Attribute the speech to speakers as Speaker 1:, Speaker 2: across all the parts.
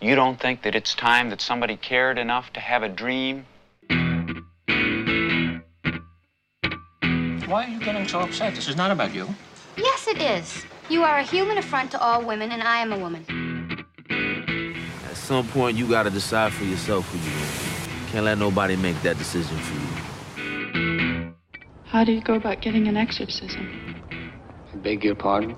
Speaker 1: You don't think that it's time that somebody cared enough to have a dream?
Speaker 2: Why are you getting so upset? This is not about you.
Speaker 3: Yes, it is. You are a human affront to all women, and I am a woman.
Speaker 4: At some point, you gotta decide for yourself who you are. Can't let nobody make that decision for you.
Speaker 5: How do you go about getting an exorcism?
Speaker 2: I beg your pardon?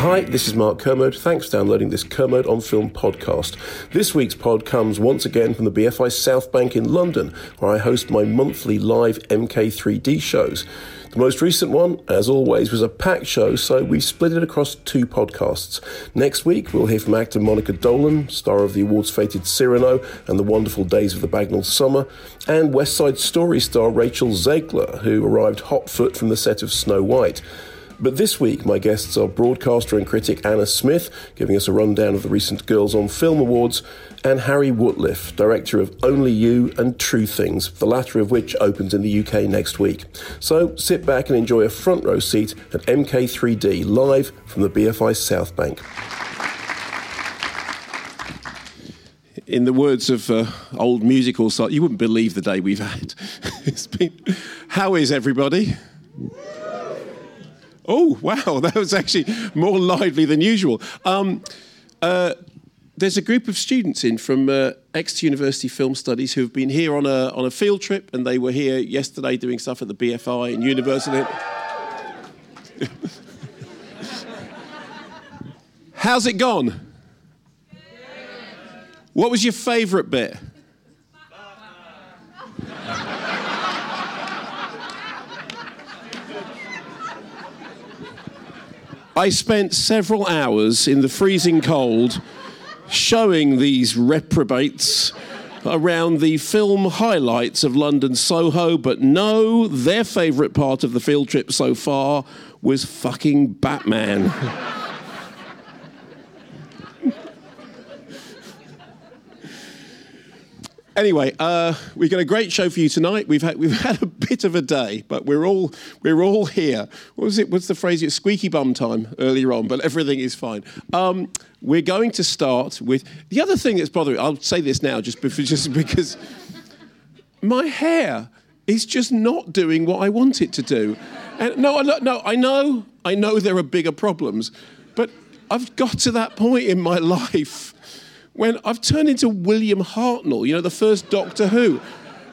Speaker 6: Hi, this is Mark Kermode. Thanks for downloading this Kermode on Film podcast. This week's pod comes once again from the BFI South Bank in London, where I host my monthly live MK3D shows. The most recent one, as always, was a packed show, so we've split it across two podcasts. Next week, we'll hear from actor Monica Dolan, star of the awards fated Cyrano and The Wonderful Days of the Bagnold Summer, and West Side Story star Rachel Zegler, who arrived hot foot from the set of Snow White. But this week, my guests are broadcaster and critic Anna Smith, giving us a rundown of the recent Girls on Film Awards, and Harry Wootliff, director of Only You and True Things, the latter of which opens in the UK next week. So sit back and enjoy a front row seat at MK3D live from the BFI South Bank. In the words of uh, old musical you wouldn't believe the day we've had. been, how is everybody? Oh, wow, that was actually more lively than usual. Um, uh, there's a group of students in from uh, Exeter University Film Studies who have been here on a, on a field trip, and they were here yesterday doing stuff at the BFI and university. How's it gone? What was your favourite bit? I spent several hours in the freezing cold showing these reprobates around the film highlights of London Soho, but no, their favourite part of the field trip so far was fucking Batman. Anyway, uh, we've got a great show for you tonight. We've had we've had a bit of a day, but we're all we're all here. What was it? What's the phrase? It's squeaky bum time earlier on, but everything is fine. Um, we're going to start with the other thing that's bothering. I'll say this now, just because, just because my hair is just not doing what I want it to do. And no, no, no. I know, I know there are bigger problems, but I've got to that point in my life when I've turned into William Hartnell, you know, the first Doctor Who.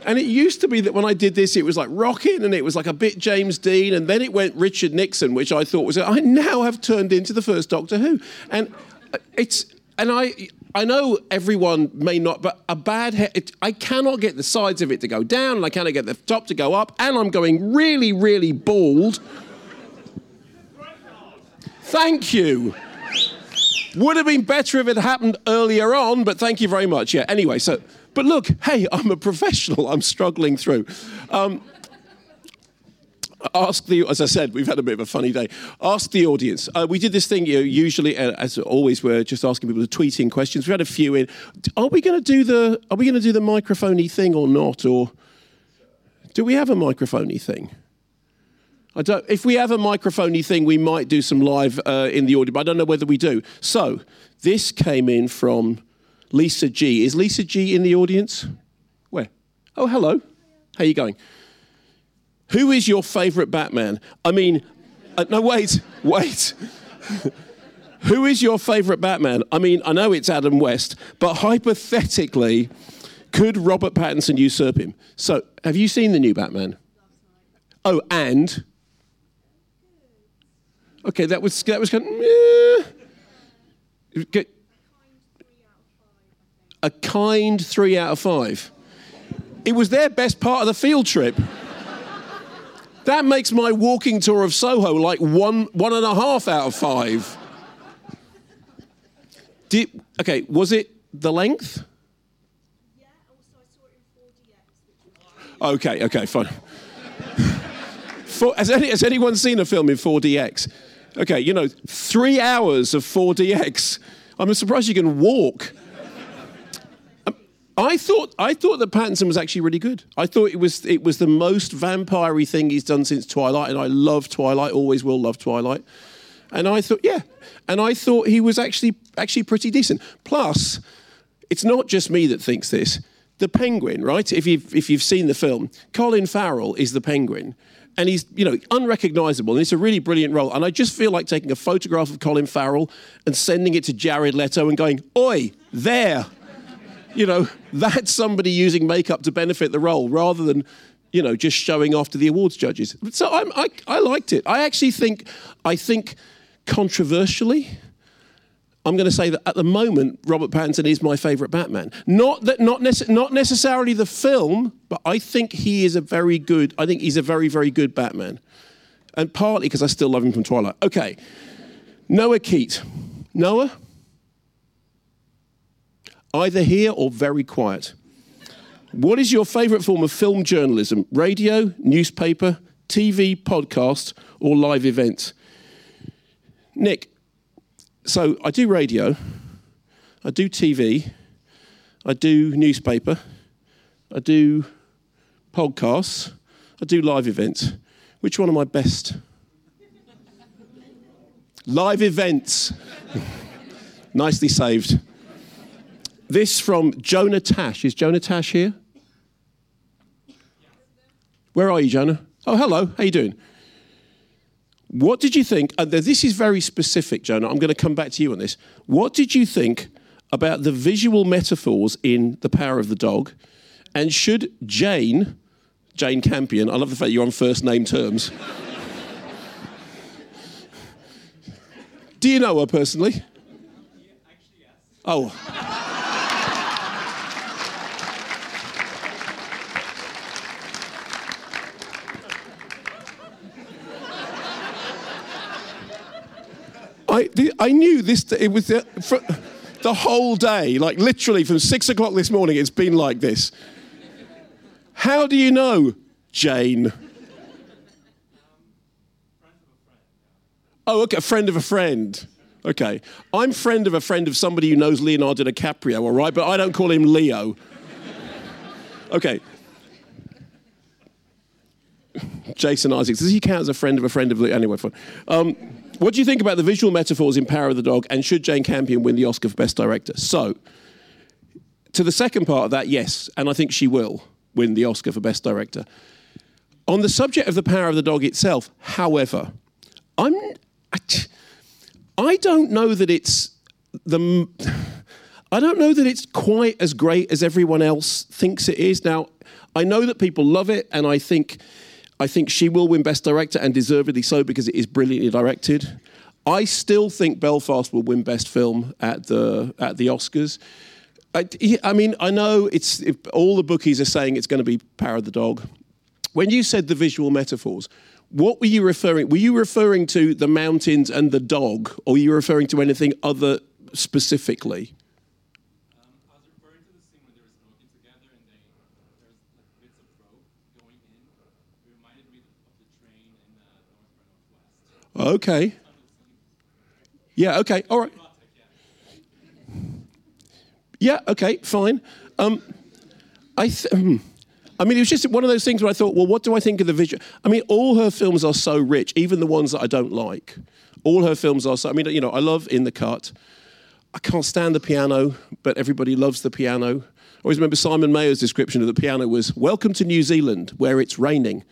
Speaker 6: And it used to be that when I did this, it was like rocking and it was like a bit James Dean, and then it went Richard Nixon, which I thought was. I now have turned into the first Doctor Who, and uh, it's and I. I know everyone may not, but a bad hair, it, I cannot get the sides of it to go down, and I cannot get the top to go up, and I'm going really, really bald. Thank you. Would have been better if it happened earlier on, but thank you very much. Yeah, anyway, so, but look, hey, I'm a professional. I'm struggling through. Um, ask the, as I said, we've had a bit of a funny day. Ask the audience. Uh, we did this thing, you know, usually, uh, as always, we're just asking people to tweet in questions. We had a few in. Are we going to do the, are we going to do the microphony thing or not? Or do we have a microphony thing? I don't, if we have a microphony thing, we might do some live uh, in the audio, but I don't know whether we do. So, this came in from Lisa G. Is Lisa G in the audience? Where? Oh, hello. How are you going? Who is your favourite Batman? I mean, uh, no, wait, wait. Who is your favourite Batman? I mean, I know it's Adam West, but hypothetically, could Robert Pattinson usurp him? So, have you seen the new Batman? Oh, and Okay, that was that was kind of, eh. a kind three out of five. It was their best part of the field trip. That makes my walking tour of Soho like one one and a half out of five. Did, okay, was it the length? Okay, okay, fine. For, has, any, has anyone seen a film in 4DX? Okay, you know, three hours of 4DX. I'm surprised you can walk. Um, I thought I thought that Pattinson was actually really good. I thought it was it was the most vampire thing he's done since Twilight, and I love Twilight, always will love Twilight. And I thought, yeah, and I thought he was actually actually pretty decent. Plus, it's not just me that thinks this. The Penguin, right? If you've if you've seen the film, Colin Farrell is the Penguin, and he's you know unrecognizable. And it's a really brilliant role. And i just feel like taking a photograph of colin farrell and sending it to jared leto and going oi there. You know that's somebody using makeup to benefit the role rather than you know just showing off to the awards judges. So I'm, I, I liked it. I actually think i think controversially I'm going to say that at the moment, Robert Pattinson is my favourite Batman. Not that, not, nece- not necessarily the film, but I think he is a very good. I think he's a very, very good Batman, and partly because I still love him from Twilight. Okay, Noah Keat, Noah, either here or very quiet. What is your favourite form of film journalism? Radio, newspaper, TV, podcast, or live event? Nick, so I do radio, I do TV, I do newspaper, I do podcasts, I do live events. Which one am I best? live events. Nicely saved. This from Jonah Tash. Is Jonah Tash here? Where are you, Jonah? Oh, hello. How you doing? What did you think? Uh, this is very specific, Jonah. I'm going to come back to you on this. What did you think about the visual metaphors in The Power of the Dog? And should Jane, Jane Campion, I love the fact you're on first name terms. Do you know her personally? Oh. I, I knew this, it was the, the whole day, like literally from six o'clock this morning, it's been like this. How do you know, Jane? Oh, okay, a friend of a friend. Okay. I'm friend of a friend of somebody who knows Leonardo DiCaprio, all right? But I don't call him Leo. Okay. Jason Isaacs. Does he count as a friend of a friend of Leo? Anyway, fine. Um, what do you think about the visual metaphors in Power of the Dog and should Jane Campion win the Oscar for Best Director? So, to the second part of that, yes, and I think she will win the Oscar for Best Director. On the subject of the Power of the Dog itself, however, I'm I, don't know that it's the I don't know that it's quite as great as everyone else thinks it is. Now, I know that people love it, and I think I think she will win Best Director and deservedly so because it is brilliantly directed. I still think Belfast will win Best Film at the at the Oscars. I, I mean, I know it's all the bookies are saying it's going to be Power of the Dog. When you said the visual metaphors, what were you referring? Were you referring to the mountains and the dog, or were you referring to anything other specifically? Okay. Yeah, okay, all right. Yeah, okay, fine. Um, I, th- hmm. I mean, it was just one of those things where I thought, well, what do I think of the visual? I mean, all her films are so rich, even the ones that I don't like. All her films are so. I mean, you know, I love In the Cut. I can't stand the piano, but everybody loves the piano. I always remember Simon Mayo's description of the piano was "Welcome to New Zealand, where it's raining."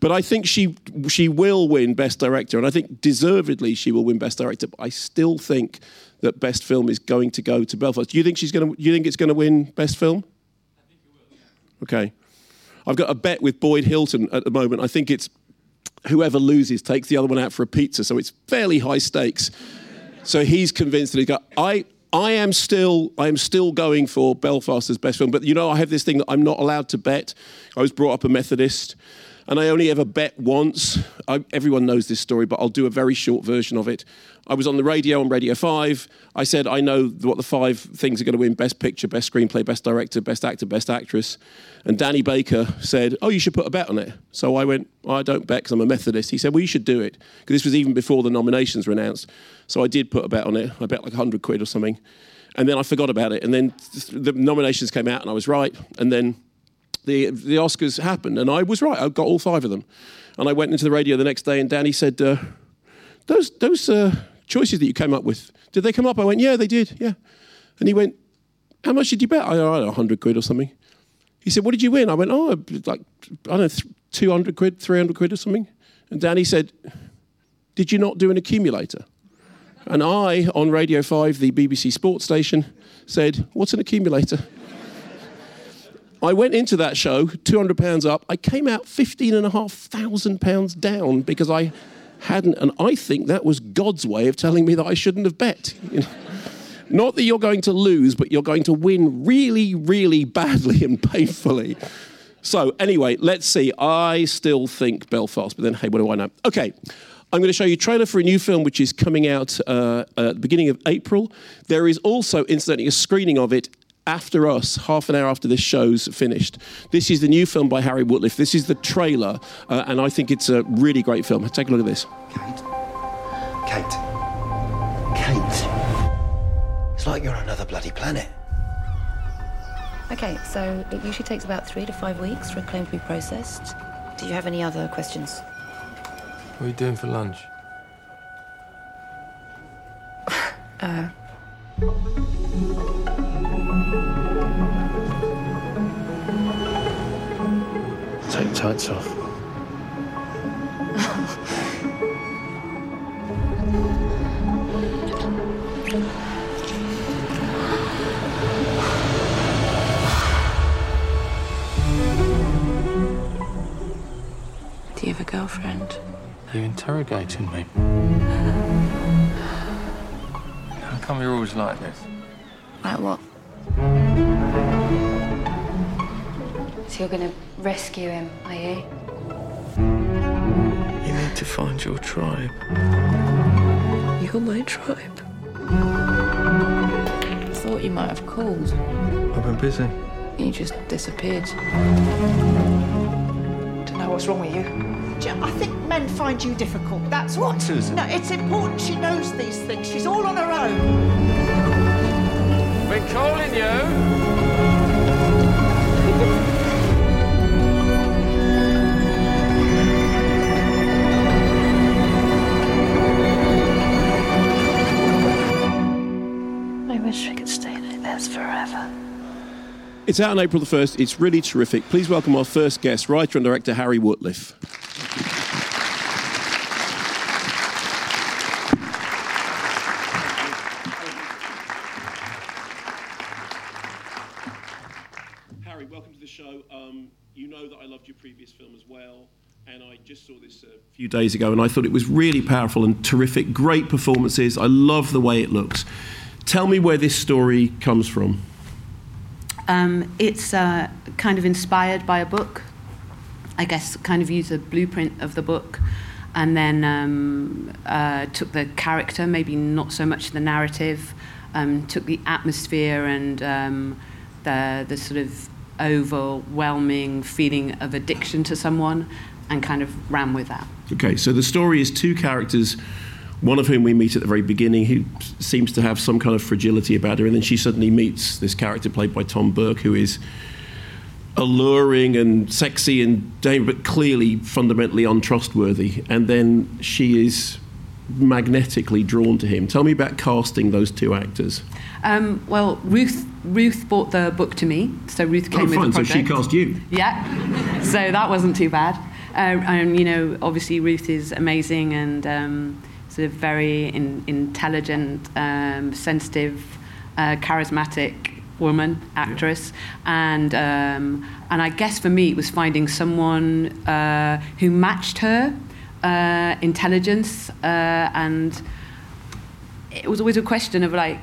Speaker 6: But I think she she will win Best Director, and I think deservedly she will win Best Director. But I still think that Best Film is going to go to Belfast. Do you think she's going to? You think it's going to win Best Film? I think it will. Yeah. Okay, I've got a bet with Boyd Hilton at the moment. I think it's whoever loses takes the other one out for a pizza, so it's fairly high stakes. so he's convinced that he got. I I am still I am still going for Belfast as best film, but you know I have this thing that I'm not allowed to bet. I was brought up a Methodist, and I only ever bet once. I, everyone knows this story, but I'll do a very short version of it. I was on the radio on Radio Five. I said I know what the five things are going to win: Best Picture, Best Screenplay, Best Director, Best Actor, Best Actress. And Danny Baker said, "Oh, you should put a bet on it." So I went, well, "I don't bet because I'm a Methodist." He said, "Well, you should do it because this was even before the nominations were announced." So I did put a bet on it. I bet like hundred quid or something, and then I forgot about it. And then the nominations came out, and I was right. And then the the Oscars happened, and I was right. I got all five of them. And I went into the radio the next day, and Danny said, uh, "Those those uh, choices that you came up with, did they come up?" I went, "Yeah, they did. Yeah." And he went, "How much did you bet?" I don't know, hundred quid or something. He said, "What did you win?" I went, "Oh, like I don't know, two hundred quid, three hundred quid or something." And Danny said, "Did you not do an accumulator?" And I, on Radio 5, the BBC sports station, said, What's an accumulator? I went into that show, £200 up. I came out £15,500 down because I hadn't, and I think that was God's way of telling me that I shouldn't have bet. You know? Not that you're going to lose, but you're going to win really, really badly and painfully. So, anyway, let's see. I still think Belfast, but then, hey, what do I know? Okay. I'm going to show you a trailer for a new film which is coming out uh, at the beginning of April. There is also, incidentally, a screening of it after us, half an hour after this show's finished. This is the new film by Harry Wootliff. This is the trailer, uh, and I think it's a really great film. Take a look at this.
Speaker 7: Kate. Kate. Kate. It's like you're on another bloody planet.
Speaker 8: Okay, so it usually takes about three to five weeks for a claim to be processed. Do you have any other questions?
Speaker 9: What are you doing for lunch?
Speaker 8: Uh,
Speaker 9: Take tights off.
Speaker 8: do you have a girlfriend?
Speaker 9: Are you interrogating me? How come you're always like this?
Speaker 8: Like what?
Speaker 3: So you're gonna rescue him, are you?
Speaker 9: You need to find your tribe.
Speaker 8: You're my tribe. I Thought you might have called.
Speaker 9: I've been busy.
Speaker 8: You just disappeared.
Speaker 10: Don't know what's wrong with you. Jim, I think men find you difficult. That's what.
Speaker 9: Susan?
Speaker 10: No, it's important she knows these things. She's all on her own.
Speaker 9: Been calling you.
Speaker 5: I wish we could stay like this forever.
Speaker 6: It's out on April the 1st. It's really terrific. Please welcome our first guest, writer and director Harry Wootliff. Harry, welcome to the show. Um, you know that I loved your previous film as well, and I just saw this a few days ago, and I thought it was really powerful and terrific. Great performances. I love the way it looks. Tell me where this story comes from.
Speaker 11: Um, it's uh, kind of inspired by a book. I guess kind of used a blueprint of the book and then um, uh, took the character, maybe not so much the narrative, um, took the atmosphere and um, the, the sort of overwhelming feeling of addiction to someone and kind of ran with that.
Speaker 6: Okay, so the story is two characters, one of whom we meet at the very beginning, who seems to have some kind of fragility about her, and then she suddenly meets this character played by Tom Burke, who is alluring and sexy and but clearly fundamentally untrustworthy. And then she is magnetically drawn to him. Tell me about casting those two actors.
Speaker 11: Um, well, Ruth Ruth bought the book to me, so Ruth came
Speaker 6: oh,
Speaker 11: with
Speaker 6: fine.
Speaker 11: the
Speaker 6: So
Speaker 11: project.
Speaker 6: she cast you.
Speaker 11: Yeah, so that wasn't too bad. Uh, and you know, obviously Ruth is amazing and um, sort of very in, intelligent, um, sensitive, uh, charismatic woman actress, and um, and I guess for me it was finding someone uh, who matched her uh, intelligence uh, and it was always a question of like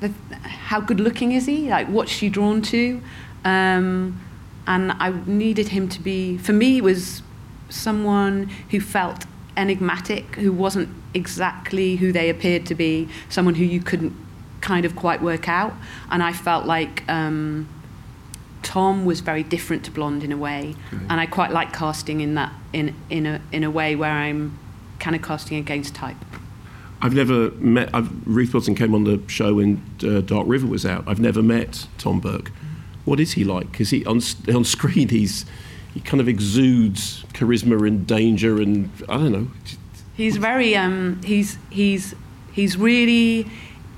Speaker 11: the, how good looking is he? Like, what's she drawn to? Um, and I needed him to be, for me, was someone who felt enigmatic, who wasn't exactly who they appeared to be, someone who you couldn't kind of quite work out. And I felt like um, Tom was very different to Blonde in a way,
Speaker 6: Okay.
Speaker 11: and I quite like casting in that in in a in a way where I'm kind of casting against type.
Speaker 6: I've never met. I've, Ruth Wilson came on the show when uh, Dark River was out. I've never met Tom Burke. What is he like? Because he on on screen he's he kind of exudes charisma and danger and I don't know.
Speaker 11: He's very um, he's he's he's really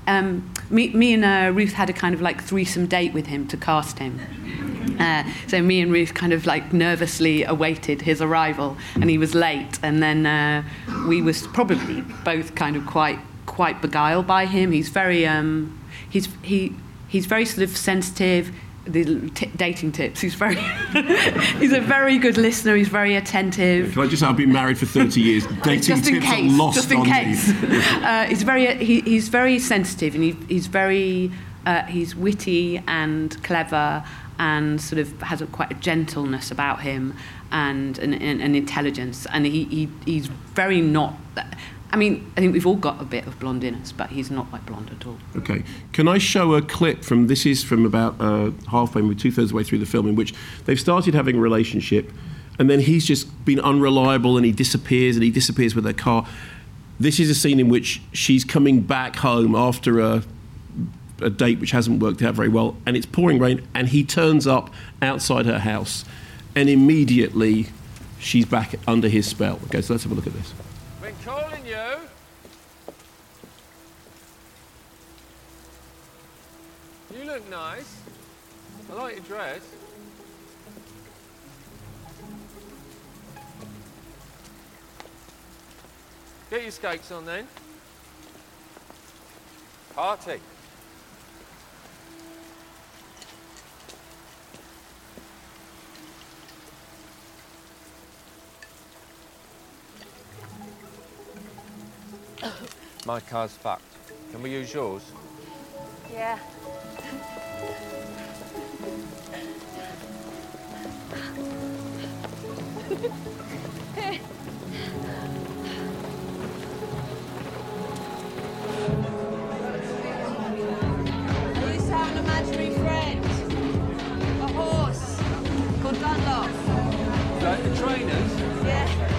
Speaker 11: um, me me and uh, Ruth had a kind of like threesome date with him to cast him. Uh, so me and Ruth kind of like nervously awaited his arrival, and he was late. And then uh, we was probably both kind of quite quite beguiled by him. He's very um, he's he he's very sort of sensitive. The t- dating tips. He's very he's a very good listener. He's very attentive.
Speaker 6: Can I just say I've been married for 30 years. Dating
Speaker 11: just in
Speaker 6: tips
Speaker 11: case,
Speaker 6: are lost
Speaker 11: just in
Speaker 6: on
Speaker 11: case.
Speaker 6: me.
Speaker 11: uh, he's very he, he's very sensitive and he, he's very uh, he's witty and clever and sort of has a, quite a gentleness about him and an, an, intelligence and he, he he's very not. I mean, I think we've all got a bit of blonde in us, but he's not like blonde at all.
Speaker 6: Okay. Can I show a clip from this is from about uh, halfway, maybe two thirds way through the film, in which they've started having a relationship, and then he's just been unreliable and he disappears and he disappears with her car. This is a scene in which she's coming back home after a a date which hasn't worked out very well, and it's pouring rain, and he turns up outside her house, and immediately she's back under his spell. Okay, so let's have a look at this.
Speaker 9: Been calling you. You look nice. I like your dress. Get your skates on then. Party. My car's fucked. Can we use yours?
Speaker 5: Yeah.
Speaker 12: I used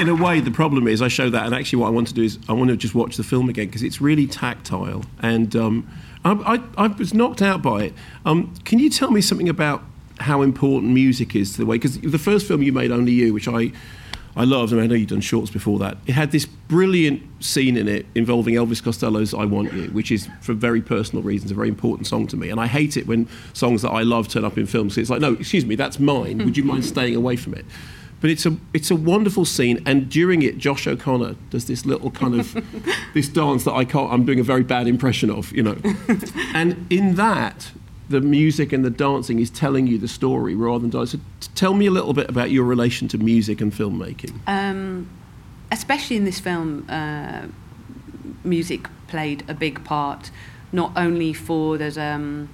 Speaker 6: in a way, the problem is I show that, and actually, what I want to do is I want to just watch the film again because it's really tactile, and um, I, I, I was knocked out by it. Um, can you tell me something about how important music is to the way? Because the first film you made, Only You, which I I loved, and I know you've done shorts before that. It had this brilliant scene in it involving Elvis Costello's "I Want You," which is, for very personal reasons, a very important song to me. And I hate it when songs that I love turn up in films. It's like, no, excuse me, that's mine. Would you mind staying away from it? But it's a it's a wonderful scene, and during it, Josh O'Connor does this little kind of this dance that I can't. I'm doing a very bad impression of, you know. and in that, the music and the dancing is telling you the story rather than dance. So tell me a little bit about your relation to music and filmmaking.
Speaker 11: Um, especially in this film, uh, music played a big part, not only for there's um,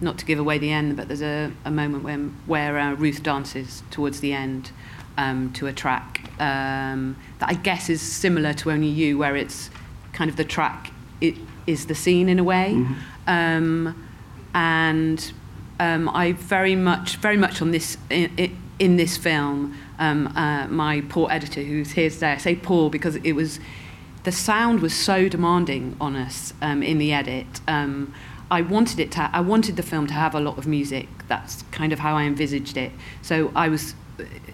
Speaker 11: not to give away the end, but there's a, a moment when where uh, Ruth dances towards the end um, to a track um, that I guess is similar to Only You, where it's kind of the track it is the scene in a way, um, and um, I very much very much on this in, in, in this film. Um, uh, my poor editor, who's here today, I say poor because it was the sound was so demanding on us um, in the edit. I wanted it to. I wanted the film to have a lot of music. That's kind of how I envisaged it. So I was.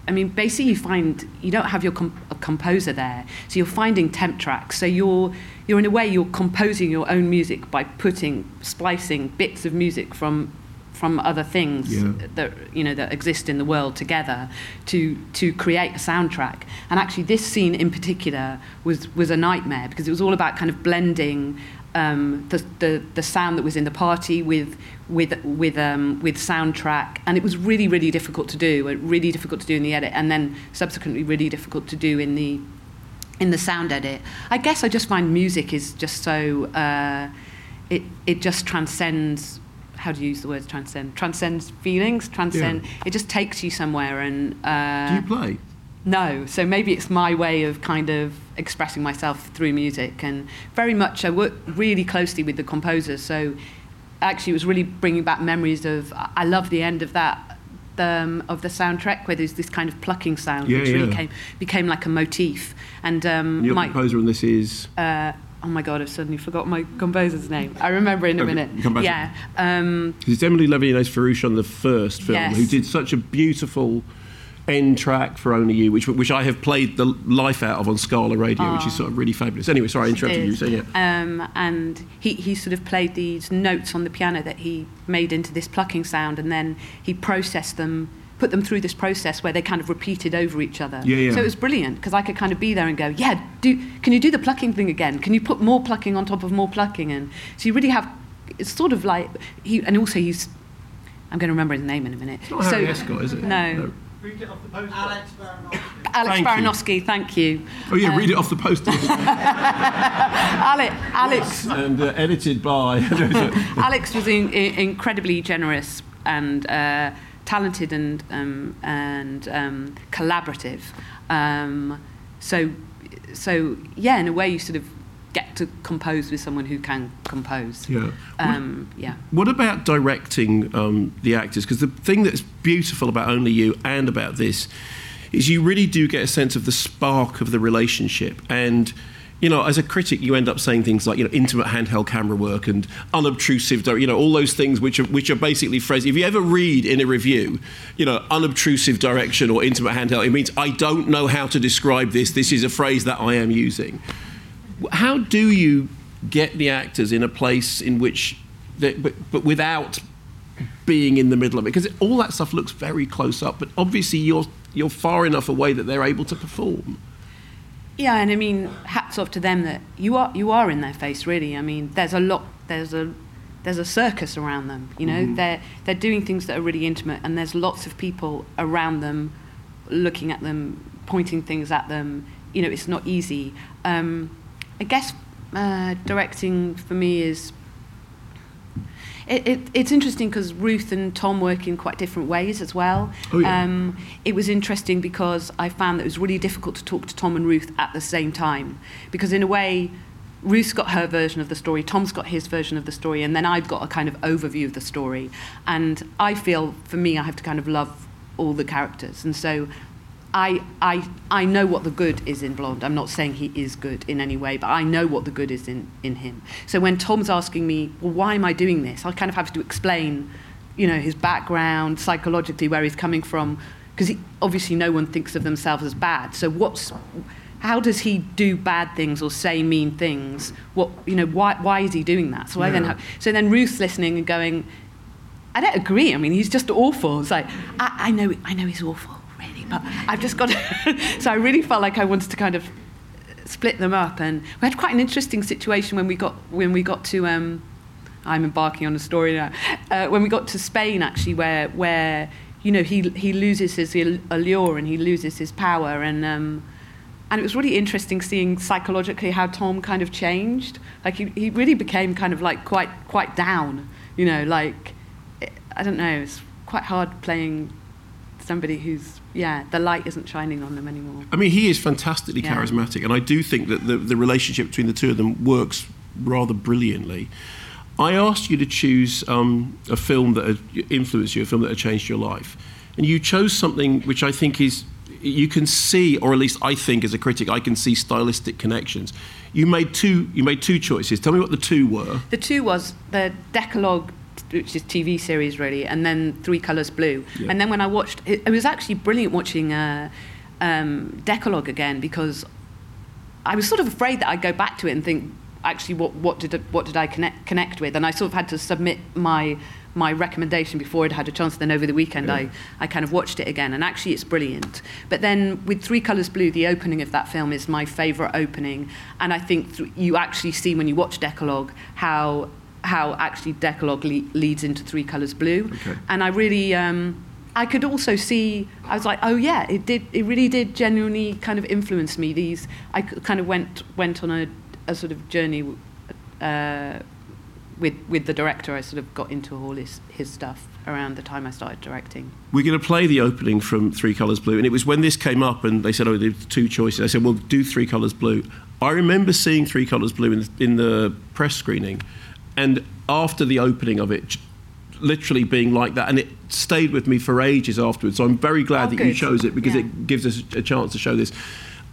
Speaker 11: I mean, basically, you find you don't have your com- a composer there, so you're finding temp tracks. So you're you're in a way you're composing your own music by putting splicing bits of music from from other things
Speaker 6: Yeah.
Speaker 11: that you know that exist in the world together to to create a soundtrack. And actually, this scene in particular was was a nightmare because it was all about kind of blending um, the, the the sound that was in the party with with with um, with soundtrack, and it was really really difficult to do, uh, really difficult to do in the edit, and then subsequently really difficult to do in the in the sound edit. I guess I just find music is just so uh, it it just transcends. How do you use the word transcend? Transcends feelings. Transcend. It just takes you somewhere. And uh,
Speaker 6: Do you play?
Speaker 11: No, so maybe it's my way of kind of expressing myself through music, and very much I work really closely with the composers. So actually, it was really bringing back memories of. I love the end of that. Um, of the soundtrack, where there's this kind of plucking sound,
Speaker 6: Yeah,
Speaker 11: which really
Speaker 6: yeah.
Speaker 11: came, became like a motif. And um,
Speaker 6: Your
Speaker 11: my,
Speaker 6: composer on this is.
Speaker 11: uh, oh my god, I've suddenly forgot my composer's name. I remember in a
Speaker 6: Okay,
Speaker 11: minute.
Speaker 6: come back
Speaker 11: yeah. Um,
Speaker 6: it's Emilie Levienaise-Farrouch on the first film,
Speaker 11: Yes.
Speaker 6: who did such a beautiful end track for Only You, which which I have played the life out of on Scala Radio, which is
Speaker 11: Oh.
Speaker 6: sort of really fabulous. Anyway, sorry, I interrupted you. Saying it.
Speaker 11: Um, and he, he sort of played these notes on the piano that he made into this plucking sound, and then he processed them, put them through this process where they kind of repeated over each other.
Speaker 6: Yeah, yeah.
Speaker 11: So it was brilliant because I could kind of be there and go, yeah, do can you do the plucking thing again? Can you put more plucking on top of more plucking? And so you really have, it's sort of like he, and also he's, I'm going to remember his name in a minute.
Speaker 6: It's not
Speaker 11: so,
Speaker 6: Harry Escott, is it?
Speaker 11: No.
Speaker 13: Read it off the poster. Alex
Speaker 11: Alex
Speaker 6: Thank you.
Speaker 11: Baranowski, thank you.
Speaker 6: Oh yeah,
Speaker 11: Um,
Speaker 6: read it off the poster.
Speaker 11: Ale- Alex,
Speaker 6: and uh, edited by.
Speaker 11: Alex was in, in, incredibly generous and uh, talented and um, and um, collaborative. Um, so so yeah, in a way, you sort of get to compose with someone who can compose.
Speaker 6: Yeah.
Speaker 11: Um, yeah.
Speaker 6: What about directing um, the actors? Because the thing that's beautiful about Only You and about this is you really do get a sense of the spark of the relationship. And, you know, as a critic, you end up saying things like, you know, intimate handheld camera work and unobtrusive, you know, all those things which are, which are basically phrases. If you ever read in a review, you know, unobtrusive direction or intimate handheld, it means I don't know how to describe this. This is a phrase that I am using. How do you get the actors in a place in which, they, but, but without being in the middle of it? Because all that stuff looks very close up, but obviously you're you're far enough away that they're able to perform.
Speaker 11: Yeah, and I mean, hats off to them that you are you are in their face. Really, I mean, there's a lot. There's a there's a circus around them. You know,
Speaker 6: Mhm.
Speaker 11: they're they're doing things that are really intimate, and there's lots of people around them, looking at them, pointing things at them. You know, it's not easy. Um, I guess uh, directing for me is. It, it, it's interesting because Ruth and Tom work in quite different ways as well.
Speaker 6: Oh, yeah.
Speaker 11: um, it was interesting because I found that it was really difficult to talk to Tom and Ruth at the same time. Because, in a way, Ruth's got her version of the story, Tom's got his version of the story, and then I've got a kind of overview of the story. And I feel, for me, I have to kind of love all the characters. And so I, I, I know what the good is in Blonde. I'm not saying he is good in any way, but I know what the good is in, in him. So when Tom's asking me, well, why am I doing this? I kind of have to explain, you know, his background, psychologically, where he's coming from, because obviously no one thinks of themselves as bad. So what's, how does he do bad things or say mean things? What, you know, why, why is he doing that? So I then have, so then Ruth's listening and going, I don't agree. I mean, he's just awful. It's like, I, I know, I know he's awful, but I've just got to. so I really felt like I wanted to kind of split them up, and we had quite an interesting situation when we got when we got to. Um, I'm embarking on a story now. Uh, when we got to Spain, actually, where where you know he he loses his allure and he loses his power, and um, and it was really interesting seeing psychologically how Tom kind of changed. Like he, he really became kind of like quite quite down, you know, like I don't know, it's quite hard playing somebody who's yeah, the light isn't shining on them anymore.
Speaker 6: I mean, he is fantastically
Speaker 11: Yeah.
Speaker 6: charismatic, and I do think that the, the relationship between the two of them works rather brilliantly. I asked you to choose um, a film that influenced you, a film that had changed your life, and you chose something which I think is you can see, or at least I think as a critic, I can see stylistic connections. You made two. You made two choices. Tell me what the two were.
Speaker 11: The two was the Decalogue, which is TV series really, and then Three Colors Blue.
Speaker 6: Yeah.
Speaker 11: And then when I watched, it, it was actually brilliant watching uh, um, Decalogue again because I was sort of afraid that I'd go back to it and think, actually, what, what did what did I connect connect with? And I sort of had to submit my my recommendation before I'd had a chance. Then over the weekend, I, I kind of watched it again, and actually, it's brilliant. But then with Three Colours Blue, the opening of that film is my favourite opening, and I think th- you actually see when you watch Decalogue how how actually Decalogue le- leads into Three Colours Blue,
Speaker 6: Okay.
Speaker 11: and I really. Um, I could also see. I was like, oh yeah, it did. It really did genuinely kind of influence me. These, I kind of went went on a, a sort of journey uh, with with the director. I sort of got into all his his stuff around the time I started directing.
Speaker 6: We're going to play the opening from Three Colours Blue, and it was when this came up, and they said, "Oh, there's two choices." I said, "Well, do Three Colours Blue." I remember seeing Three Colours Blue in the, in the press screening, and after the opening of it, literally being like that, and it stayed with me for ages afterwards. So I'm very glad
Speaker 11: Oh,
Speaker 6: that you chose it because
Speaker 11: Yeah.
Speaker 6: it gives us a chance to show this.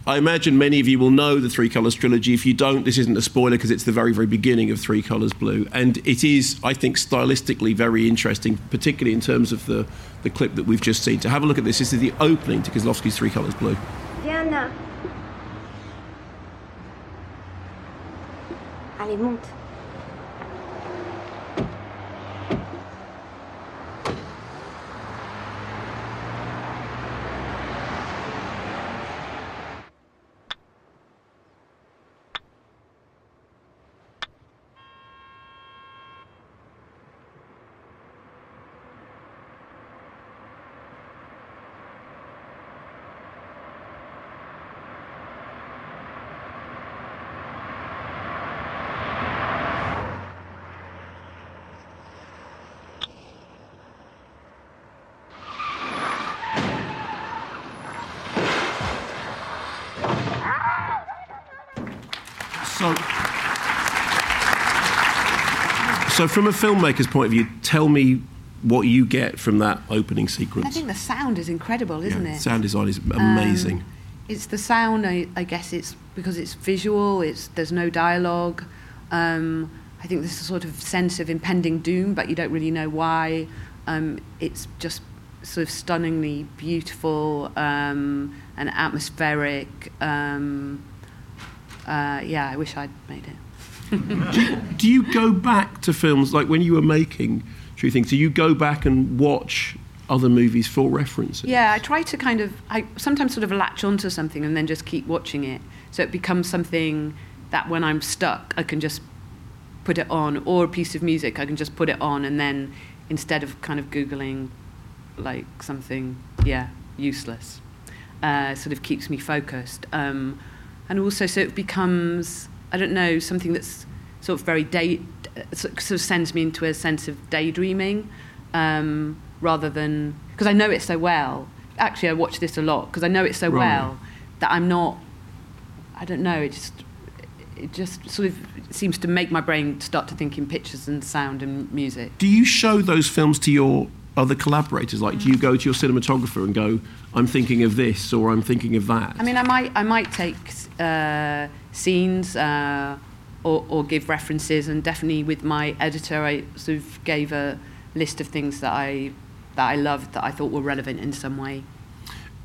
Speaker 6: I imagine many of you will know the Three Colours trilogy. If you don't, this isn't a spoiler because it's the very, very beginning of Three Colours Blue. And it is, I think, stylistically very interesting, particularly in terms of the, the clip that we've just seen. To have a look at this, this is the opening to Kieślowski's Three Colours Blue.
Speaker 3: Diana. Allez, monte.
Speaker 6: So, so from a filmmaker's point of view, tell me what you get from that opening sequence.
Speaker 11: I think the sound is incredible, isn't
Speaker 6: Yeah,
Speaker 11: it?
Speaker 6: Sound design is amazing.
Speaker 11: Um, it's the sound. I, I guess it's because it's visual. It's there's no dialogue. Um, I think there's a sort of sense of impending doom, but you don't really know why. Um, it's just sort of stunningly beautiful um, and atmospheric. Um, uh, yeah, I wish I'd made it.
Speaker 6: Do you go back to films like when you were making True Things? Do you go back and watch other movies for references?
Speaker 11: Yeah, I try to kind of, I sometimes sort of latch onto something and then just keep watching it. So it becomes something that when I'm stuck, I can just put it on, or a piece of music, I can just put it on, and then instead of kind of Googling like something, yeah, useless, uh, sort of keeps me focused. Um, and also, so it becomes, I don't know, something that's sort of very day, sort of sends me into a sense of daydreaming um, rather than, because I know it so well. Actually, I watch this a lot because I know it so
Speaker 6: Right.
Speaker 11: well that I'm not, I don't know, it just, it just sort of seems to make my brain start to think in pictures and sound and music.
Speaker 6: Do you show those films to your other collaborators? Like, do you go to your cinematographer and go, "I'm thinking of this" or "I'm thinking of that"?
Speaker 11: I mean, I might, I might take uh, scenes uh, or, or give references, and definitely with my editor, I sort of gave a list of things that I that I loved that I thought were relevant in some way.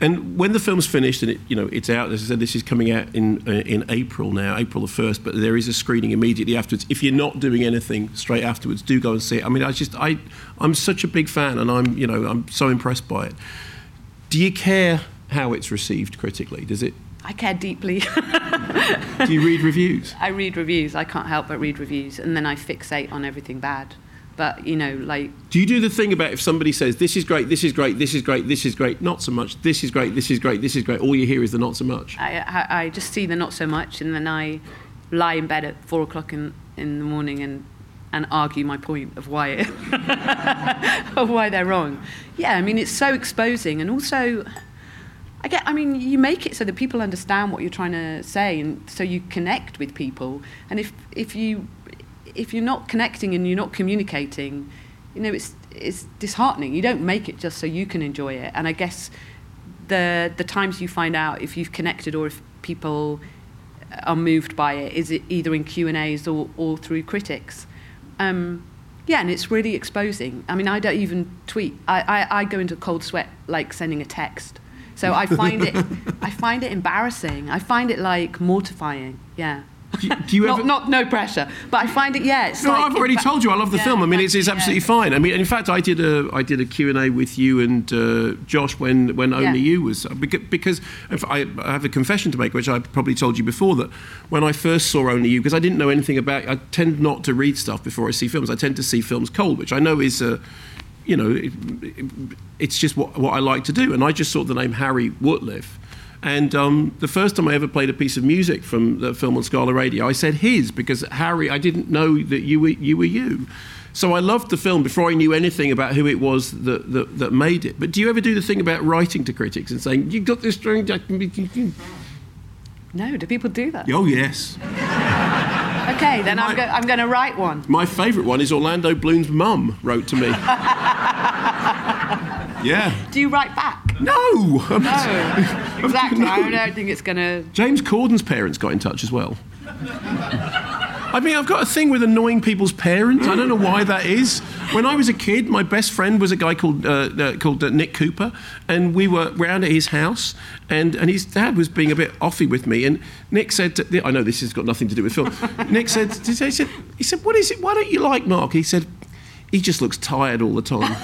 Speaker 6: And when the film's finished and it, you know it's out, as I said, this is coming out in uh, in April now, April the first. But there is a screening immediately afterwards. If you're not doing anything straight afterwards, do go and see it. I mean, I just I I'm such a big fan, and I'm you know I'm so impressed by it. Do you care how it's received critically? Does it?
Speaker 11: I care deeply.
Speaker 6: Do you read reviews?
Speaker 11: I read reviews. I can't help but read reviews, and then I fixate on everything bad. But you know, like
Speaker 6: Do you do the thing about if somebody says this is great, this is great, this is great, this is great, not so much, this is great, this is great, this is great. All you hear is the not so much.
Speaker 11: I, I, I just see the not so much, and then I lie in bed at four o'clock in, in the morning and and argue my point of why it, of why they're wrong. Yeah, I mean it's so exposing, and also, I get. I mean, you make it so that people understand what you're trying to say, and so you connect with people. And if if you if you're not connecting and you're not communicating, you know it's it's disheartening. You don't make it just so you can enjoy it. And I guess the the times you find out if you've connected or if people are moved by it is it either in Q and A's or or through critics. Um, yeah, and it's really exposing. I mean, I don't even tweet. I, I, I go into cold sweat like sending a text. So I find it I find it embarrassing. I find it like mortifying. Yeah.
Speaker 6: Do you
Speaker 11: not,
Speaker 6: ever?
Speaker 11: not no pressure, but I find it. Yeah, it's
Speaker 6: No,
Speaker 11: like
Speaker 6: I've already told you I love the
Speaker 11: Yeah,
Speaker 6: film. I mean, it's, it's absolutely
Speaker 11: yeah.
Speaker 6: fine. I mean, in fact, I did a I did a Q and A with you and uh, Josh when when Only
Speaker 11: Yeah.
Speaker 6: You was because, because if I, I have a confession to make, which I probably told you before that when I first saw Only You, because I didn't know anything about. I tend not to read stuff before I see films. I tend to see films cold, which I know is. Uh, you know, it, it, it's just what, what I like to do. And I just saw the name Harry Wootliff. And um, the first time I ever played a piece of music from the film on Scala Radio, I said his because Harry, I didn't know that you were you. Were you. So I loved the film before I knew anything about who it was that, that, that made it. But do you ever do the thing about writing to critics and saying, you got this string?
Speaker 11: No, do people do that?
Speaker 6: Oh, yes.
Speaker 11: Okay, then I'm, go- I'm going to write one.
Speaker 6: My favourite one is Orlando Bloom's mum wrote to me. yeah.
Speaker 11: Do you write back?
Speaker 6: No.
Speaker 11: No, exactly. I don't think it's going to.
Speaker 6: James Corden's parents got in touch as well. I mean, I've got a thing with annoying people's parents. I don't know why that is. When I was a kid, my best friend was a guy called uh, uh, called uh, Nick Cooper, and we were round at his house, and, and his dad was being a bit offy with me, and Nick said, to, "I know this has got nothing to do with film." Nick said, he said, he said, "What is it? Why don't you like Mark?" He said, "He just looks tired all the time."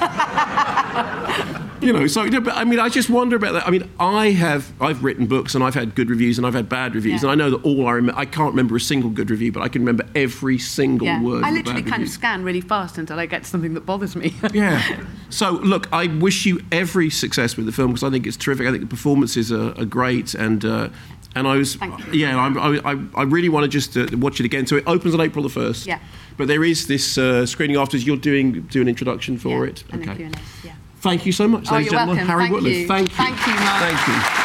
Speaker 6: you know, so you know, but I mean, I just wonder about that. I mean, I have I've written books and I've had good reviews and I've had bad reviews,
Speaker 11: Yeah.
Speaker 6: and I know that all I remember. I can't remember a single good review, but I can remember every single
Speaker 11: Yeah.
Speaker 6: word.
Speaker 11: I literally kind
Speaker 6: review.
Speaker 11: of scan really fast until I get something that bothers me.
Speaker 6: Yeah. So look, I wish you every success with the film because I think it's terrific. I think the performances are, are great, and uh, and I was yeah, I, I, I really want to just uh, watch it again. So it opens on April the first.
Speaker 11: Yeah.
Speaker 6: But there is this uh, screening afterwards. You're doing do an introduction for it.
Speaker 11: And then
Speaker 6: okay.
Speaker 11: Yeah.
Speaker 6: Thank you so much,
Speaker 11: Oh,
Speaker 6: ladies and gentlemen.
Speaker 11: welcome.
Speaker 6: Harry
Speaker 11: Thank you.
Speaker 6: Thank you.
Speaker 11: Thank you, Mark.
Speaker 6: Thank you.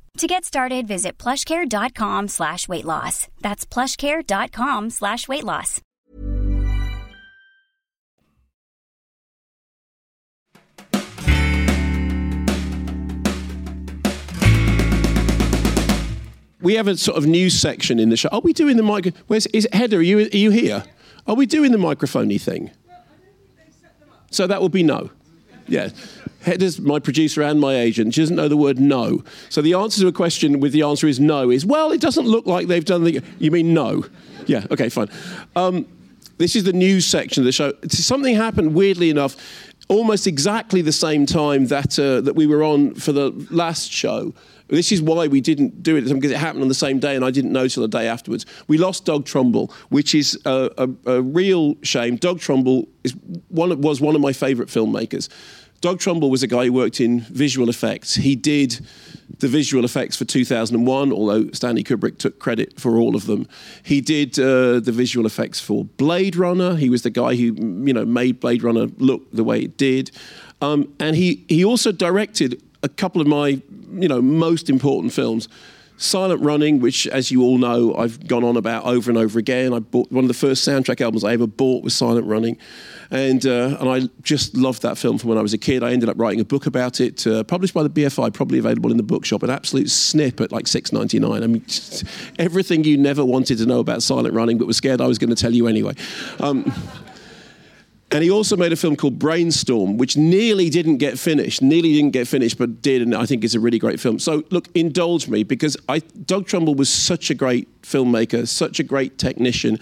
Speaker 14: To get started, visit plushcare.com slash weight loss. That's plushcare.com slash weight loss.
Speaker 6: we have a sort of news section in the show. Are we doing the mic? Where's is Heather? Are you are you here? Are we doing the microphony thing? So that will be no. Yeah. Heather's my producer and my agent. She doesn't know the word no. So the answer to a question with the answer is no is well, it doesn't look like they've done the. You mean no? Yeah. Okay. Fine. Um, this is the news section of the show. Something happened weirdly enough, almost exactly the same time that uh, that we were on for the last show. This is why we didn't do it because it happened on the same day, and I didn't know till the day afterwards. We lost Doug Trumbull, which is a, a, a real shame. Doug Trumbull is one was one of my favourite filmmakers. Doug Trumbull was a guy who worked in visual effects. He did the visual effects for 2001, although Stanley Kubrick took credit for all of them. He did uh, the visual effects for Blade Runner. He was the guy who you know made Blade Runner look the way it did, um, and he he also directed a couple of my you know most important films. Silent Running, which, as you all know, I've gone on about over and over again. I bought one of the first soundtrack albums I ever bought was Silent Running, and uh, and I just loved that film from when I was a kid. I ended up writing a book about it, uh, published by the BFI, probably available in the bookshop. An absolute snip at like six ninety nine. I mean, everything you never wanted to know about Silent Running, but was scared I was going to tell you anyway. Um, and he also made a film called Brainstorm, which nearly didn't get finished, nearly didn't get finished, but did, and I think is a really great film. So, look, indulge me because I, Doug Trumbull was such a great filmmaker, such a great technician,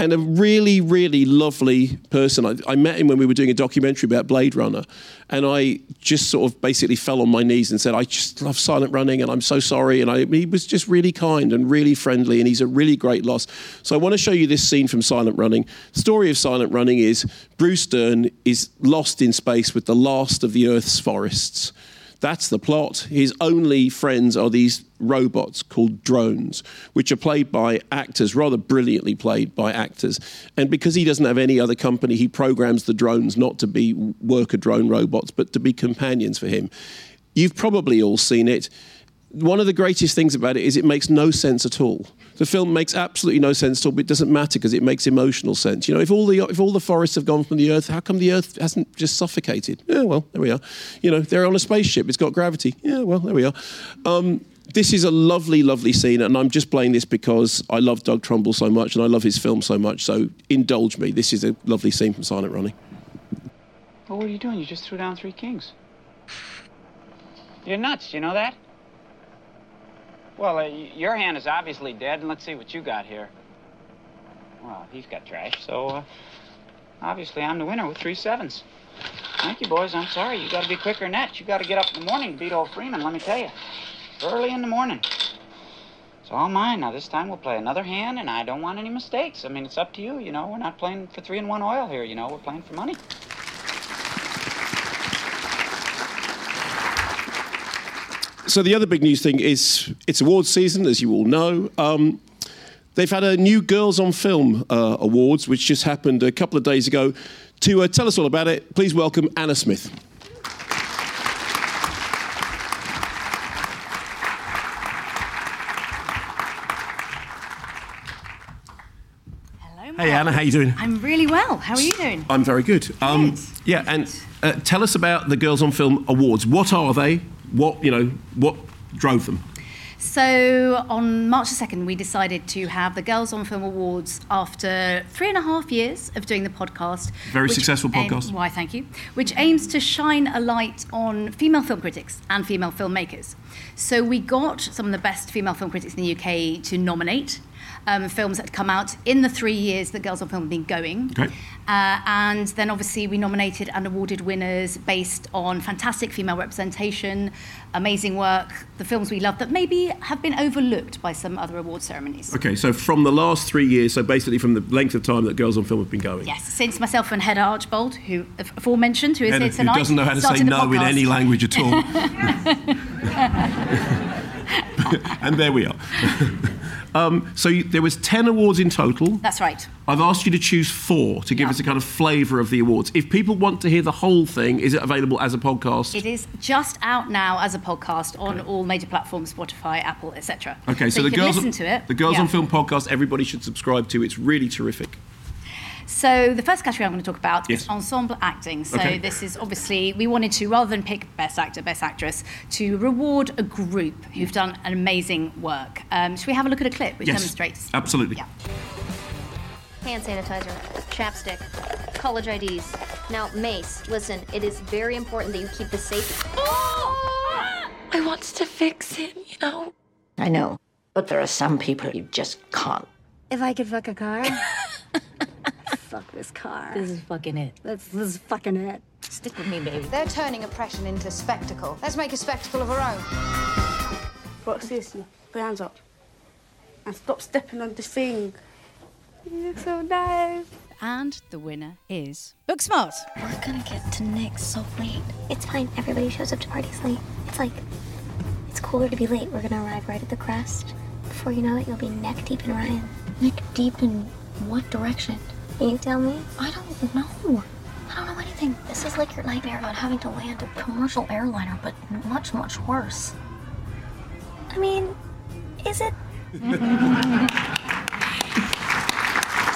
Speaker 6: and a really, really lovely person. I, I, met him when we were doing a documentary about Blade Runner, and I just sort of basically fell on my knees and said, "I just love Silent Running, and I'm so sorry." And I, he was just really kind and really friendly, and he's a really great loss. So I want to show you this scene from Silent Running. Story of Silent Running is Bruce Dern is lost in space with the last of the Earth's forests. That's the plot. His only friends are these robots called drones, which are played by actors, rather brilliantly played by actors. And because he doesn't have any other company, he programs the drones not to be worker drone robots, but to be companions for him. You've probably all seen it one of the greatest things about it is it makes no sense at all. The film makes absolutely no sense at all, but it doesn't matter because it makes emotional sense. You know, if all the if all the forests have gone from the earth, how come the earth hasn't just suffocated? Yeah, well, there we are. You know, they're on a spaceship. It's got gravity. Yeah, well, there we are. Um, this is a lovely, lovely scene, and I'm just playing this because I love Doug Trumbull so much and I love his film so much. So indulge me. This is a lovely scene from Silent Running.
Speaker 1: Well, what are you doing? You just threw down three kings. You're nuts. You know that? Well, uh, your hand is obviously dead, and let's see what you got here. Well, he's got trash, so uh, obviously I'm the winner with three sevens. Thank you, boys. I'm sorry. You got to be quicker than that. You got to get up in the morning to beat old Freeman, let me tell you. Early in the morning. It's all mine. Now, this time we'll play another hand, and I don't want any mistakes. I mean, it's up to you, you know. We're not playing for three and one oil here, you know. We're playing for money.
Speaker 6: So the other big news thing is it's awards season, as you all know. Um, they've had a new Girls on Film uh, Awards, which just happened a couple of days ago. To uh, tell us all about it, please welcome Anna Smith. Hello. Hey Anna, how you doing?
Speaker 15: I'm really well. How are you doing?
Speaker 6: I'm very good. Um, yeah, and uh, tell us about the Girls on Film Awards. What are they? What you know what drove them?
Speaker 15: So on March the 2nd, we decided to have the Girls on Film Awards after three and a half years of doing the podcast.
Speaker 6: Very successful podcast.
Speaker 15: Aim, why, thank you. Which aims to shine a light on female film critics and female filmmakers. So we got some of the best female film critics in the UK to nominate um, films that had come out in the three years that Girls on Film have been going.
Speaker 6: Okay.
Speaker 15: Uh, and then obviously we nominated and awarded winners based on fantastic female representation, amazing work, the films we love that maybe have been overlooked by some other award ceremonies.
Speaker 6: Okay, so from the last three years, so basically from the length of time that Girls on Film have been going.
Speaker 15: Yes, since myself and Hedda Archbold, who aforementioned, who is
Speaker 6: Hedda,
Speaker 15: here tonight,
Speaker 6: who doesn't know how to say no in any language at all. and there we are. Um, so you, there was 10 awards in total.
Speaker 15: That's right.
Speaker 6: I've asked you to choose four to give yeah. us a kind of flavour of the awards. If people want to hear the whole thing, is it available as a podcast?
Speaker 15: It is just out now as a podcast on okay. all major platforms, Spotify, Apple, etc.
Speaker 6: Okay,
Speaker 15: so,
Speaker 6: so the girls
Speaker 15: listen to it.
Speaker 6: The Girls on Film podcast, everybody should subscribe to. It's really terrific.
Speaker 15: So the first category I'm going to talk about
Speaker 6: yes.
Speaker 15: is ensemble acting. So
Speaker 6: okay.
Speaker 15: this is obviously we wanted to rather than pick best actor, best actress, to reward a group who've done an amazing work. Um, should we have a look at a clip which
Speaker 6: yes.
Speaker 15: demonstrates?
Speaker 6: Absolutely.
Speaker 15: Yeah.
Speaker 16: Hand sanitizer, chapstick, college IDs. Now, Mace, listen, it is very important that you keep the safe.
Speaker 5: Oh! I want to fix it, you know.
Speaker 17: I know, but there are some people you just can't.
Speaker 18: If I could fuck a car. Fuck this car.
Speaker 17: This is fucking it.
Speaker 18: That's this is fucking it.
Speaker 17: Stick with me, baby.
Speaker 19: They're turning oppression into spectacle. Let's make a spectacle of our own.
Speaker 20: What, this? put your hands up. And stop stepping on the thing.
Speaker 18: You look so nice.
Speaker 15: And the winner is Booksmart.
Speaker 18: We're gonna get to Nick's so late. It's fine. Everybody shows up to parties late. It's like, it's cooler to be late. We're gonna arrive right at the crest. Before you know it, you'll be neck deep in Ryan. Neck deep in what direction? Can you tell me? I don't know. I don't know anything. This is like your nightmare about having to land a commercial airliner, but much, much worse. I mean, is it?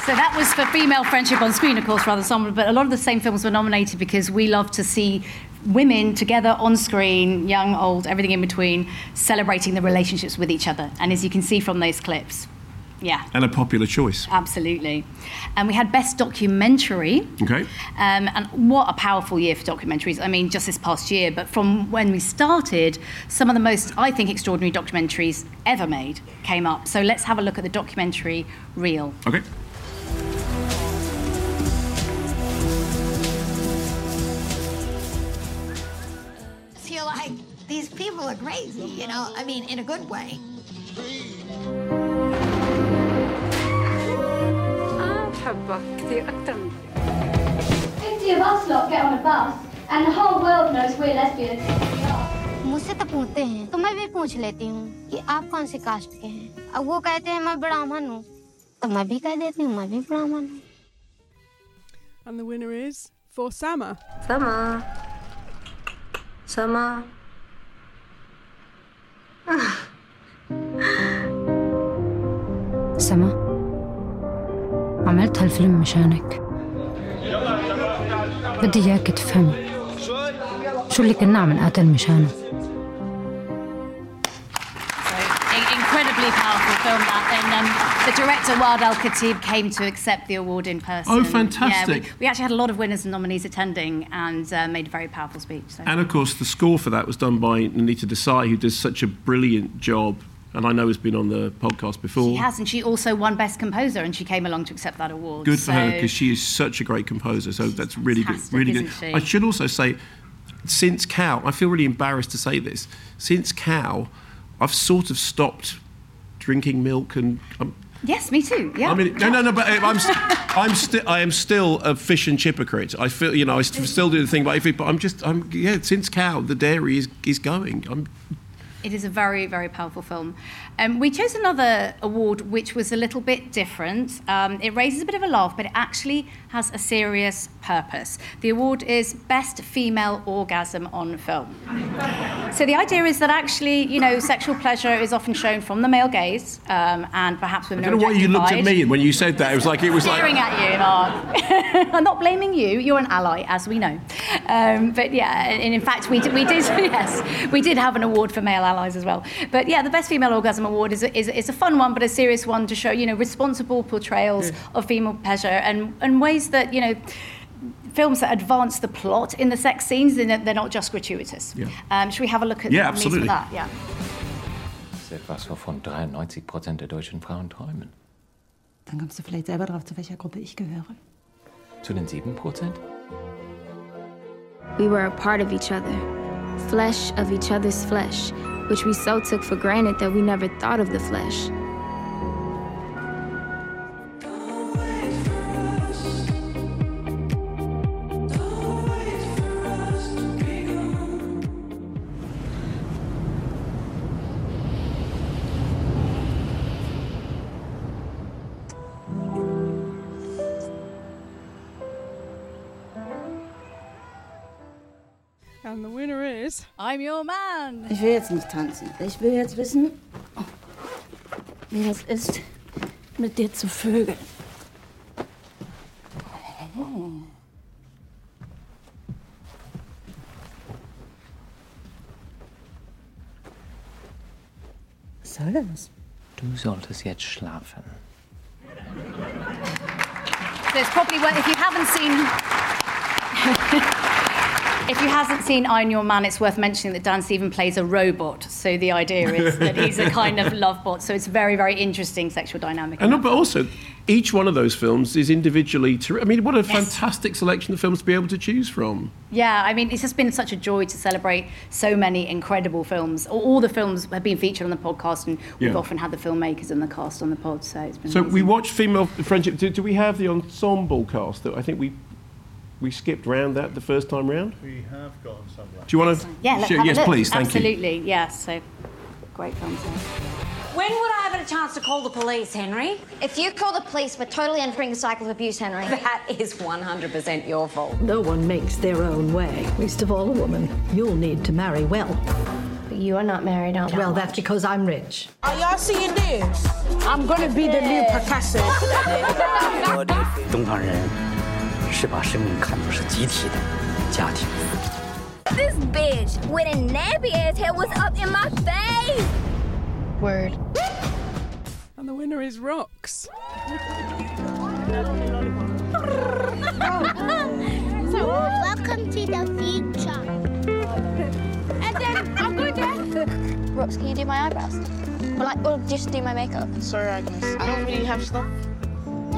Speaker 15: So that was for female friendship on screen, of course, rather somber. But a lot of the same films were nominated because we love to see women together on screen, young, old, everything in between, celebrating the relationships with each other. And as you can see from those clips, yeah.
Speaker 6: And a popular choice.
Speaker 15: Absolutely. And we had Best Documentary.
Speaker 6: Okay.
Speaker 15: Um, and what a powerful year for documentaries. I mean, just this past year, but from when we started, some of the most, I think, extraordinary documentaries ever made came up. So let's have a look at the documentary Real.
Speaker 6: Okay.
Speaker 17: Feel like these people are crazy, you know, I mean, in a good way.
Speaker 3: Fifty of us lot get on a bus, and the whole world knows we're lesbians.
Speaker 18: मुझसे तो पूछते हैं तो मैं भी पूछ लेती हूँ कि आप कौन से कास्ट के हैं अब वो कहते हैं मैं ब्राह्मण हूँ तो मैं भी कह देती हूँ मैं भी ब्राह्मण हूँ
Speaker 21: And the winner is for Sama.
Speaker 22: Sama. Sama.
Speaker 23: سما عملت هالفيلم مشانك بدي إياك تفهم شو اللي كنا عم نقاتل مشانه
Speaker 15: The director Waad Al-Kateab came to accept the award in person.
Speaker 6: Oh, fantastic!
Speaker 15: Yeah, we, we, actually had a lot of winners and nominees attending, and uh, made a very powerful speech. So.
Speaker 6: And of course, the score for that was done by Nainita Desai, who does such a brilliant job and I know has been on the podcast before.
Speaker 15: She has, and she also won Best Composer, and she came along to accept that award.
Speaker 6: Good for
Speaker 15: so
Speaker 6: her because she is such a great composer. So that's really good. Really good.
Speaker 15: she?
Speaker 6: I should also say, since Cow, I feel really embarrassed to say this. Since Cow, I've sort of stopped drinking milk and. Um,
Speaker 15: Yes, me too. Yeah.
Speaker 6: I mean, no, no, no. But uh, I'm, st- I'm still, I am still a fish and chip hypocrite. I feel, you know, I st- still do the thing, but, if it, but I'm just, I'm, yeah. Since Cow, the dairy is is going. I'm,
Speaker 15: It is a very, very powerful film. Um, we chose another award which was a little bit different. Um, it raises a bit of a laugh, but it actually has a serious purpose. The award is Best Female Orgasm on Film. So the idea is that actually, you know, sexual pleasure is often shown from the male gaze, um, and perhaps women.
Speaker 6: I
Speaker 15: don't
Speaker 6: know why you looked at me when you said that. It was like it was like.
Speaker 15: Staring at you, Mark. I'm not blaming you. You're an ally, as we know. Um, but yeah, and in fact, we did, we did yes, we did have an award for male allies as well. But yeah, the Best Female Orgasm Award is a, is, is a fun one, but a serious one to show you know responsible portrayals of female pleasure and and ways that you know. Films that advance the plot in the sex scenes, they're not- they're not just gratuitous.
Speaker 6: Yeah.
Speaker 15: Um, should we have a look at
Speaker 6: Yeah, absolutely.
Speaker 15: that? Yeah.
Speaker 24: Das ist etwas, wovon 93 Prozent der deutschen Frauen träumen.
Speaker 25: Dann kommst du vielleicht selber drauf, zu welcher Gruppe ich gehöre.
Speaker 24: Zu den 7 Prozent?
Speaker 26: We were a part of each other, flesh of each other's flesh, which we so took for granted that we never thought of the flesh.
Speaker 15: I'm your man.
Speaker 25: Ich will jetzt nicht tanzen. Ich will jetzt wissen, wie das ist, mit dir zu vögeln. Was soll das?
Speaker 24: Du solltest jetzt schlafen.
Speaker 15: It's probably worth if you haven't seen if you haven't seen I'm Your Man, it's worth mentioning that Dan Stevens plays a robot. So the idea is that he's a kind of love bot. So it's very, very interesting sexual dynamic.
Speaker 6: And no, but also, each one of those films is individually. Ter- I mean, what a fantastic selection of films to be able to choose from.
Speaker 15: Yeah, I mean, it's just been such a joy to celebrate so many incredible films. All, all the films have been featured on the podcast, and we've
Speaker 6: Yeah.
Speaker 15: often had the filmmakers and the cast on the pod. So it's been
Speaker 6: So
Speaker 15: amazing.
Speaker 6: we watched Female Friendship. Do, do we have the ensemble cast? That I think we we skipped round that the first time round.
Speaker 27: We have got some.
Speaker 6: Do you want to?
Speaker 15: Yeah, let's have a
Speaker 6: yes,
Speaker 15: look.
Speaker 6: please. Thank you.
Speaker 15: Absolutely, yes. So great films. yeah.
Speaker 16: When would I have had a chance to call the police, Henry?
Speaker 18: If you call the police, we're totally entering a cycle of abuse, Henry.
Speaker 16: That is 100% your fault.
Speaker 28: No one makes their own way, least of all a woman. You'll need to marry well.
Speaker 18: But you are not married, aren't
Speaker 28: Well, that's because I'm rich.
Speaker 20: Are y'all seeing this? I'm gonna be the new Picasso.
Speaker 7: 东方人 是把生命看作是集体的家庭。
Speaker 3: This bitch with a nappy ass hair was up in my face.
Speaker 21: Word. And the winner is Rocks.
Speaker 3: so welcome to the future. And then I'm going to. Rox, can you do my eyebrows? Or like, or just do my makeup?
Speaker 20: Sorry, Agnes. I don't really have stuff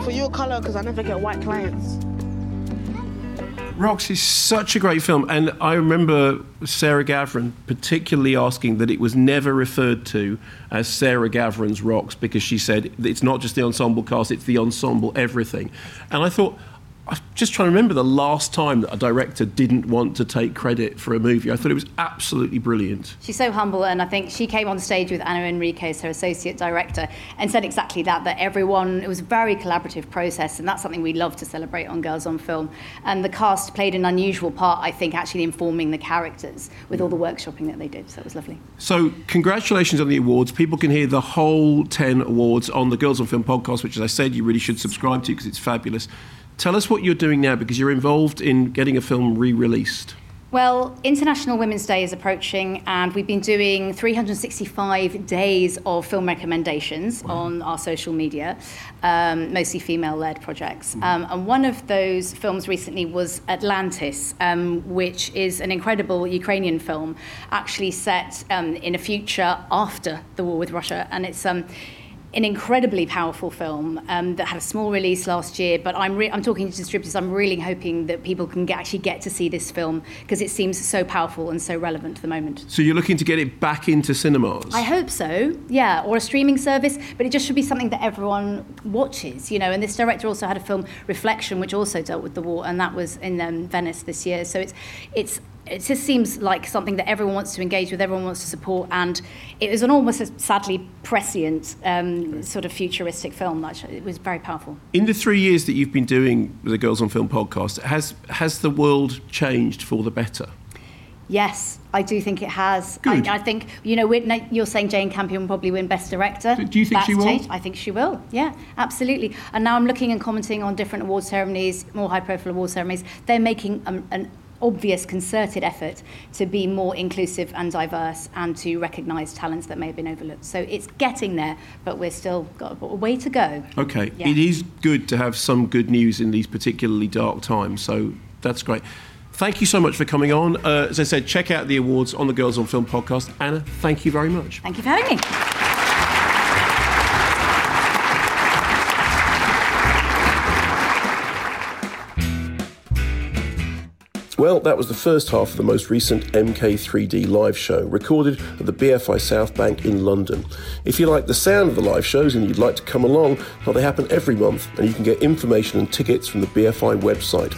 Speaker 20: for your color because I never get white clients.
Speaker 6: Rocks is such a great film, and I remember Sarah Gavron particularly asking that it was never referred to as Sarah Gavron's Rocks because she said it's not just the ensemble cast; it's the ensemble everything. And I thought. I'm just trying to remember the last time that a director didn't want to take credit for a movie. I thought it was absolutely brilliant.
Speaker 15: She's so humble, and I think she came on stage with Anu Henriques, her associate director, and said exactly that. That everyone, it was a very collaborative process, and that's something we love to celebrate on Girls on Film. And the cast played an unusual part, I think, actually informing the characters with all the workshopping that they did. So it was lovely.
Speaker 6: So, congratulations on the awards. People can hear the whole 10 awards on the Girls on Film podcast, which, as I said, you really should subscribe to because it's fabulous. Tell us what you're doing now because you're involved in getting a film re released.
Speaker 15: Well, International Women's Day is approaching, and we've been doing 365 days of film recommendations wow. on our social media, um, mostly female led projects. Mm. Um, and one of those films recently was Atlantis, um, which is an incredible Ukrainian film, actually set um, in a future after the war with Russia. And it's um, an incredibly powerful film um, that had a small release last year. But I'm, re- I'm talking to distributors. I'm really hoping that people can get, actually get to see this film because it seems so powerful and so relevant to the moment.
Speaker 6: So you're looking to get it back into cinemas?
Speaker 15: I hope so. Yeah, or a streaming service. But it just should be something that everyone watches. You know, and this director also had a film Reflection, which also dealt with the war, and that was in um, Venice this year. So it's it's it just seems like something that everyone wants to engage with, everyone wants to support, and it was an almost a sadly prescient um, sort of futuristic film. It was very powerful.
Speaker 6: In the three years that you've been doing the Girls on Film podcast, has has the world changed for the better?
Speaker 15: Yes, I do think it has.
Speaker 6: Good.
Speaker 15: I, I think you know you're saying Jane Campion will probably win Best Director.
Speaker 6: Do you think
Speaker 15: That's
Speaker 6: she will?
Speaker 15: Changed. I think she will. Yeah, absolutely. And now I'm looking and commenting on different award ceremonies, more high-profile award ceremonies. They're making um, an obvious concerted effort to be more inclusive and diverse and to recognise talents that may have been overlooked. So it's getting there, but we're still got a way to go.
Speaker 6: Okay,
Speaker 15: Yeah.
Speaker 6: it is good to have some good news in these particularly dark times, so that's great. Thank you so much for coming on. Uh, as I said, check out the awards on the Girls on Film podcast. Anna, thank you very much.
Speaker 15: Thank you for having me.
Speaker 6: Well, that was the first half of the most recent MK3D live show, recorded at the BFI South Bank in London. If you like the sound of the live shows and you'd like to come along, well, they happen every month, and you can get information and tickets from the BFI website.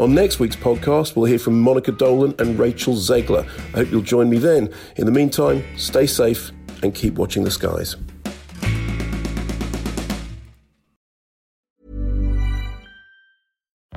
Speaker 6: On next week's podcast, we'll hear from Monica Dolan and Rachel Zegler. I hope you'll join me then. In the meantime, stay safe and keep watching the skies.